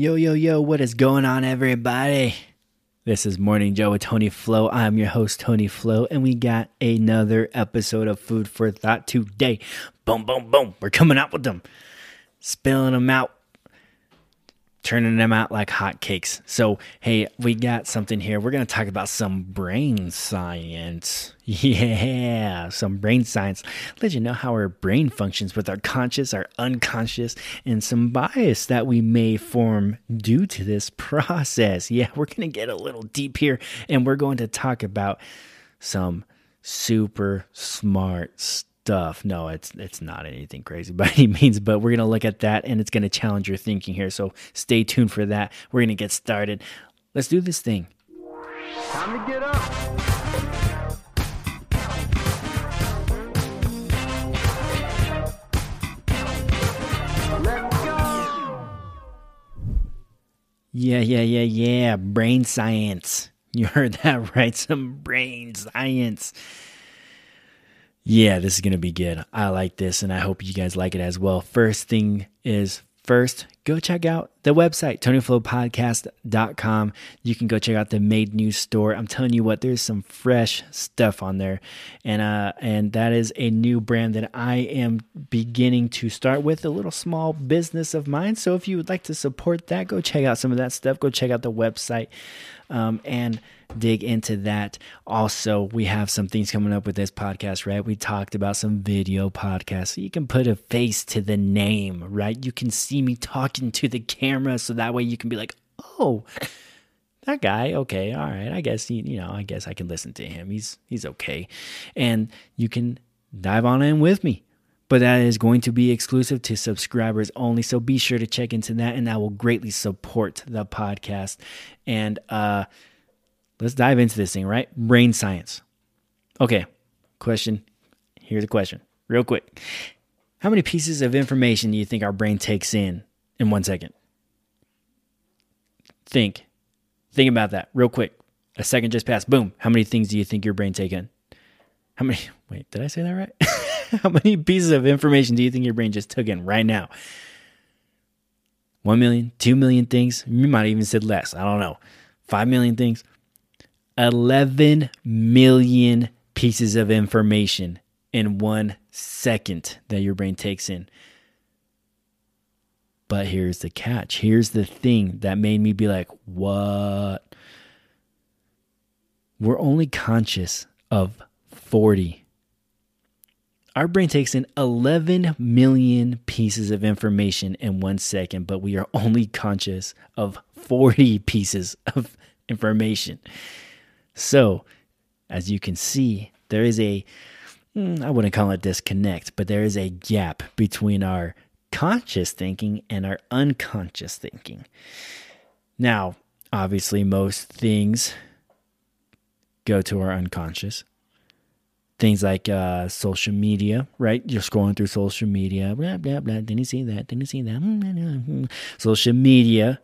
Yo, yo, yo, what is going on, everybody? This is Morning Joe with Tony Flo. I'm your host, Tony Flo, and we got another episode of Food for Thought today. Boom, boom, boom. We're coming out with them, spilling them out turning them out like hotcakes. So, hey, we got something here. We're going to talk about some brain science. Yeah, some brain science. Let you know how our brain functions with our conscious, our unconscious, and some bias that we may form due to this process. Yeah, we're going to get a little deep here and we're going to talk about some super smart stuff stuff. No, it's it's not anything crazy by any means, but we're gonna look at that and it's gonna challenge your thinking here. So stay tuned for that. We're gonna get started. Let's do this thing. Time to get up. Yeah, yeah, yeah, yeah. Brain science. You heard that right. Some brain science. Yeah, this is going to be good. I like this and I hope you guys like it as well. First thing is first, go check out the website, TonyFlowPodcast.com. You can go check out the Made News store. I'm telling you what, there's some fresh stuff on there. And uh and that is a new brand that I am beginning to start with, a little small business of mine. So if you would like to support that, go check out some of that stuff. Go check out the website. Um, and dig into that. Also, we have some things coming up with this podcast, right? We talked about some video podcasts. So you can put a face to the name, right? You can see me talking to the camera so that way you can be like, oh, that guy, okay, all right. I guess he, you know, I guess I can listen to him. He's he's okay. And you can dive on in with me. But that is going to be exclusive to subscribers only. So be sure to check into that and that will greatly support the podcast. And uh let's dive into this thing, right? Brain science. Okay, question. Here's a question, real quick. How many pieces of information do you think our brain takes in in one second? Think. Think about that real quick. A second just passed. Boom. How many things do you think your brain takes in? How many? Wait, did I say that right? How many pieces of information do you think your brain just took in right now? One million, two million things. You might even said less. I don't know. Five million things. 11 million pieces of information in one second that your brain takes in. But here's the catch. Here's the thing that made me be like, what? We're only conscious of 40. Our brain takes in 11 million pieces of information in one second, but we are only conscious of 40 pieces of information. So, as you can see, there is a, hmm, wouldn't call it disconnect, but there is a gap between our conscious thinking and our unconscious thinking. Now, obviously, most things go to our unconscious. Things like uh, social media, right? You're scrolling through social media, blah, blah, blah. Didn't you see that? Didn't you see that? Hmm, hmm, hmm, social media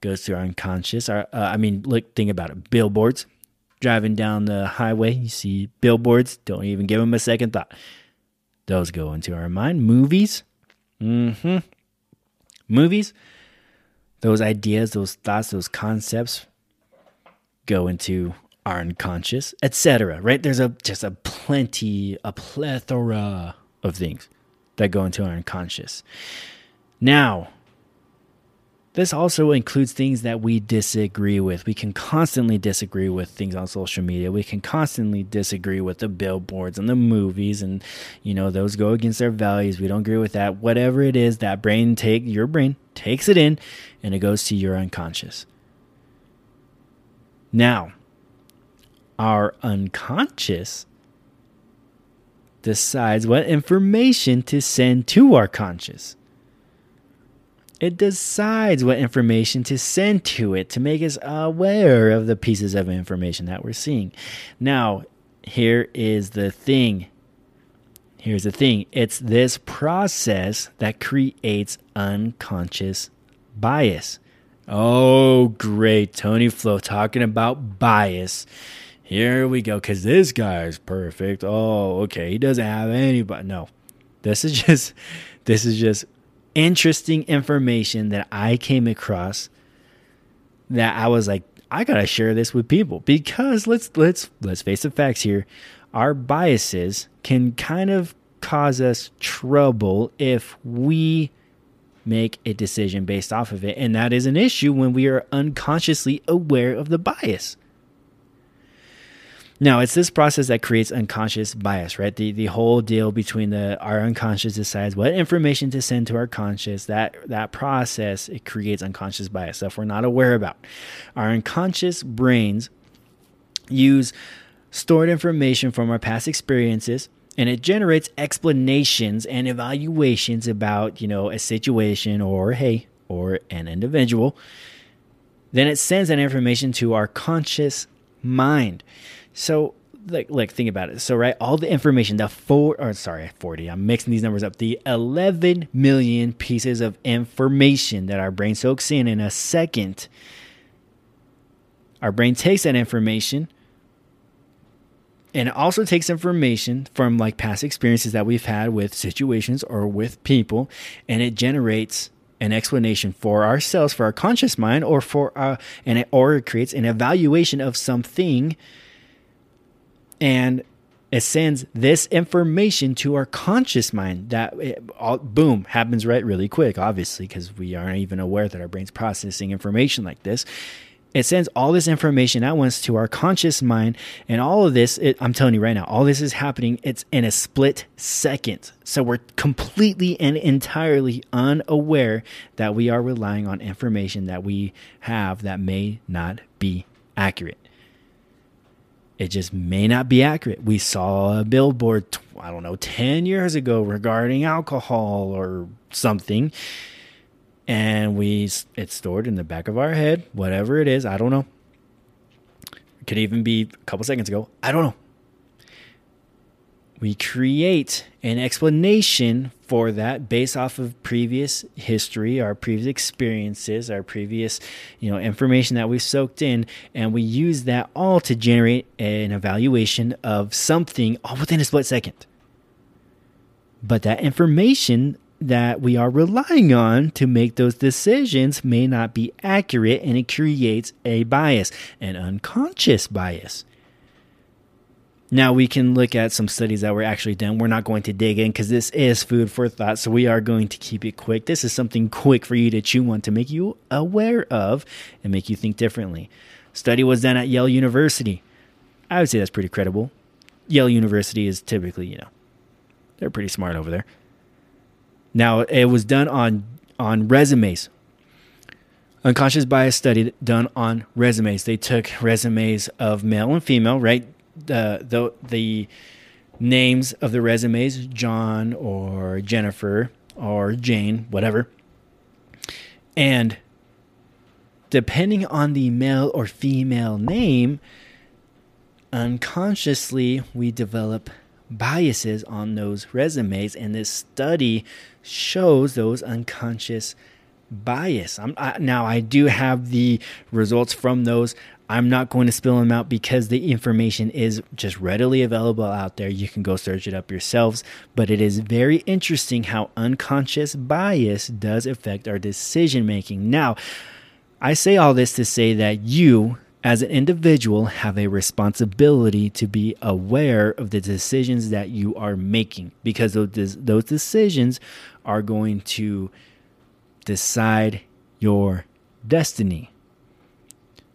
goes to our unconscious. Our, uh, I mean, look, think about it. Billboards, driving down the highway, you see billboards, don't even give them a second thought. Those go into our mind. Movies, mm-hmm. Movies, those ideas, those thoughts, those concepts go into our unconscious, etc. Right? There's a just a plenty, a plethora of things that go into our unconscious. Now, this also includes things that we disagree with. We can constantly disagree with things on social media. We can constantly disagree with the billboards and the movies and you know those go against our values. We don't agree with that. Whatever it is, that brain take your brain takes it in and it goes to your unconscious. Now, our unconscious decides what information to send to our conscious. It decides what information to send to it to make us aware of the pieces of information that we're seeing. Now, here is the thing. Here's the thing it's this process that creates unconscious bias. Oh, great. Tony Flo talking about bias. Here we go. Because this guy's perfect. Oh, okay. He doesn't have anybody. No. This is just, this is just interesting information that I came across that I was like, I gotta share this with people because let's let's let's face the facts here. Our biases can kind of cause us trouble if we make a decision based off of it. And that is an issue when we are unconsciously aware of the bias. Now, it's this process that creates unconscious bias, right? The the whole deal between the our unconscious decides what information to send to our conscious. That that process it creates unconscious bias stuff we're not aware about. Our unconscious brains use stored information from our past experiences and it generates explanations and evaluations about, you know, a situation or hey, or an individual. Then it sends that information to our conscious mind. So like like think about it. So right, all the information, the four or sorry, 40, I'm mixing these numbers up. The 11 million pieces of information that our brain soaks in in a second. Our brain takes that information and it also takes information from like past experiences that we've had with situations or with people and it generates an explanation for ourselves for our conscious mind or for our and it, or it creates an evaluation of something and it sends this information to our conscious mind that it, all, boom happens right really quick obviously because we aren't even aware that our brain's processing information like this. It sends all this information at once to our conscious mind and all of this it, i'm telling you right now all this is happening it's in a split second. So we're completely and entirely unaware that we are relying on information that we have that may not be accurate it just may not be accurate. We saw a billboard, I don't know, 10 years ago regarding alcohol or something. And we, it's stored in the back of our head, whatever it is. I don't know. It could even be a couple seconds ago. I don't know we create an explanation for that based off of previous history our previous experiences our previous you know information that we've soaked in and we use that all to generate an evaluation of something all within a split second. But that information that we are relying on to make those decisions may not be accurate and it creates a bias an unconscious bias now we can look at some studies that were actually done. We're not going to dig in because this is food for thought, so we are going to keep it quick. This is something quick for you to chew on to make you aware of and make you think differently. Study was done at Yale University. I would say that's pretty credible. Yale University is typically, you know, they're pretty smart over there. Now it was done on on resumes. Unconscious bias study done on resumes. They took resumes of male and female, right? The the the names of the resumes, John or Jennifer or Jane, whatever. And depending on the male or female name, unconsciously we develop biases on those resumes and this study shows those unconscious bias. I, now I do have the results from those. I'm not going to spill them out because the information is just readily available out there. You can go search it up yourselves. But it is very interesting how unconscious bias does affect our decision making. Now, I say all this to say that you, as an individual, have a responsibility to be aware of the decisions that you are making because those, decisions are going to decide your destiny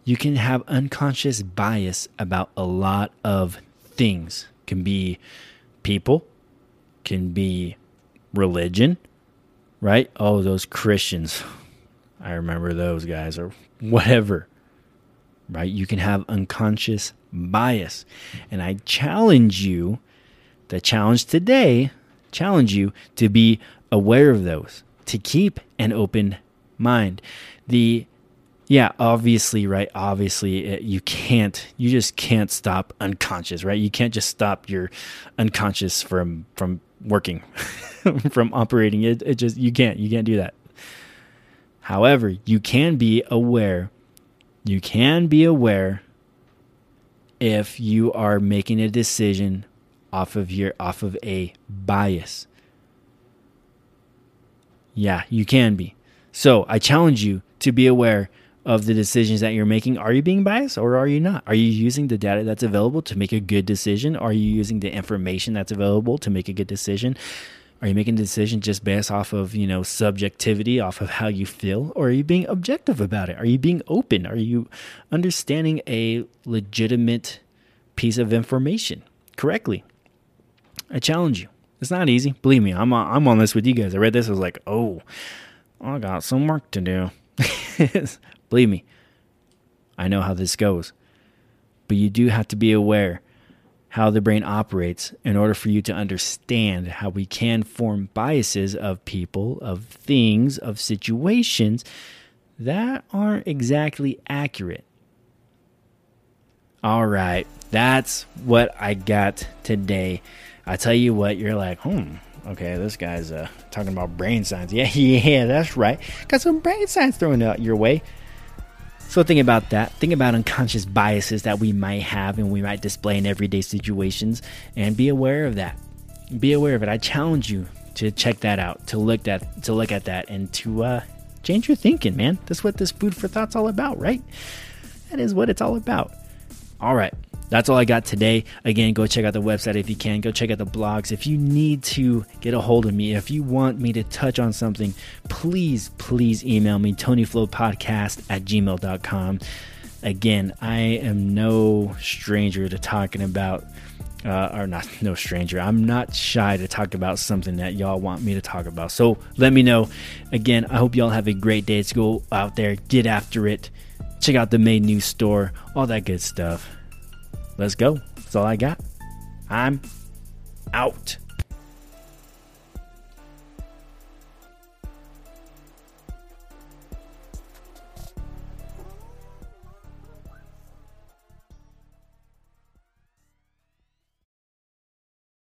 you can have unconscious bias about a lot of things. Can be people, can be religion, right? Oh, those Christians. I remember those guys or whatever. Right? You can have unconscious bias. And I challenge you, the challenge today, challenge you to be aware of those, to keep an open mind. The yeah, obviously, right? Obviously, it, you can't. You just can't stop unconscious, right? You can't just stop your unconscious from from working, from operating. It it just you can't. You can't do that. However, you can be aware. You can be aware if you are making a decision off of your off of a bias Yeah, you can be. So I challenge you to be aware of the decisions that you're making. Are you being biased or are you not? Are you using the data that's available to make a good decision? Are you using the information that's available to make a good decision? Are you making a decision just based off of, you know, subjectivity, off of how you feel? Or are you being objective about it? Are you being open? Are you understanding a legitimate piece of information correctly? I challenge you. It's not easy. Believe me, I'm on, I'm on this with you guys. I read this, I was like, oh, I got some work to do. Believe me, I know how this goes. But you do have to be aware how the brain operates in order for you to understand how we can form biases of people, of things, of situations that aren't exactly accurate. All right, that's what I got today. I tell you what, you're like, hmm, okay, this guy's uh, talking about brain science. Yeah, yeah, that's right. Got some brain science thrown out your way. So think about that. Think about unconscious biases that we might have and we might display in everyday situations and be aware of that. Be aware of it. I challenge you to check that out, to look at to look at that and to uh, change your thinking, man. That's what this food for thought's all about, right? That is what it's all about. All right. That's all I got today. Again, go check out the website if you can. Go check out the blogs. If you need to get a hold of me, if you want me to touch on something, please, please email me, TonyFlowPodcast at gmail.com. Again, I am no stranger to talking about, uh, or not no stranger. I'm not shy to talk about something that y'all want me to talk about. So let me know. Again, I hope y'all have a great day. Let's go out there, get after it, check out the main New store, all that good stuff let's go. That's all I got. I'm out.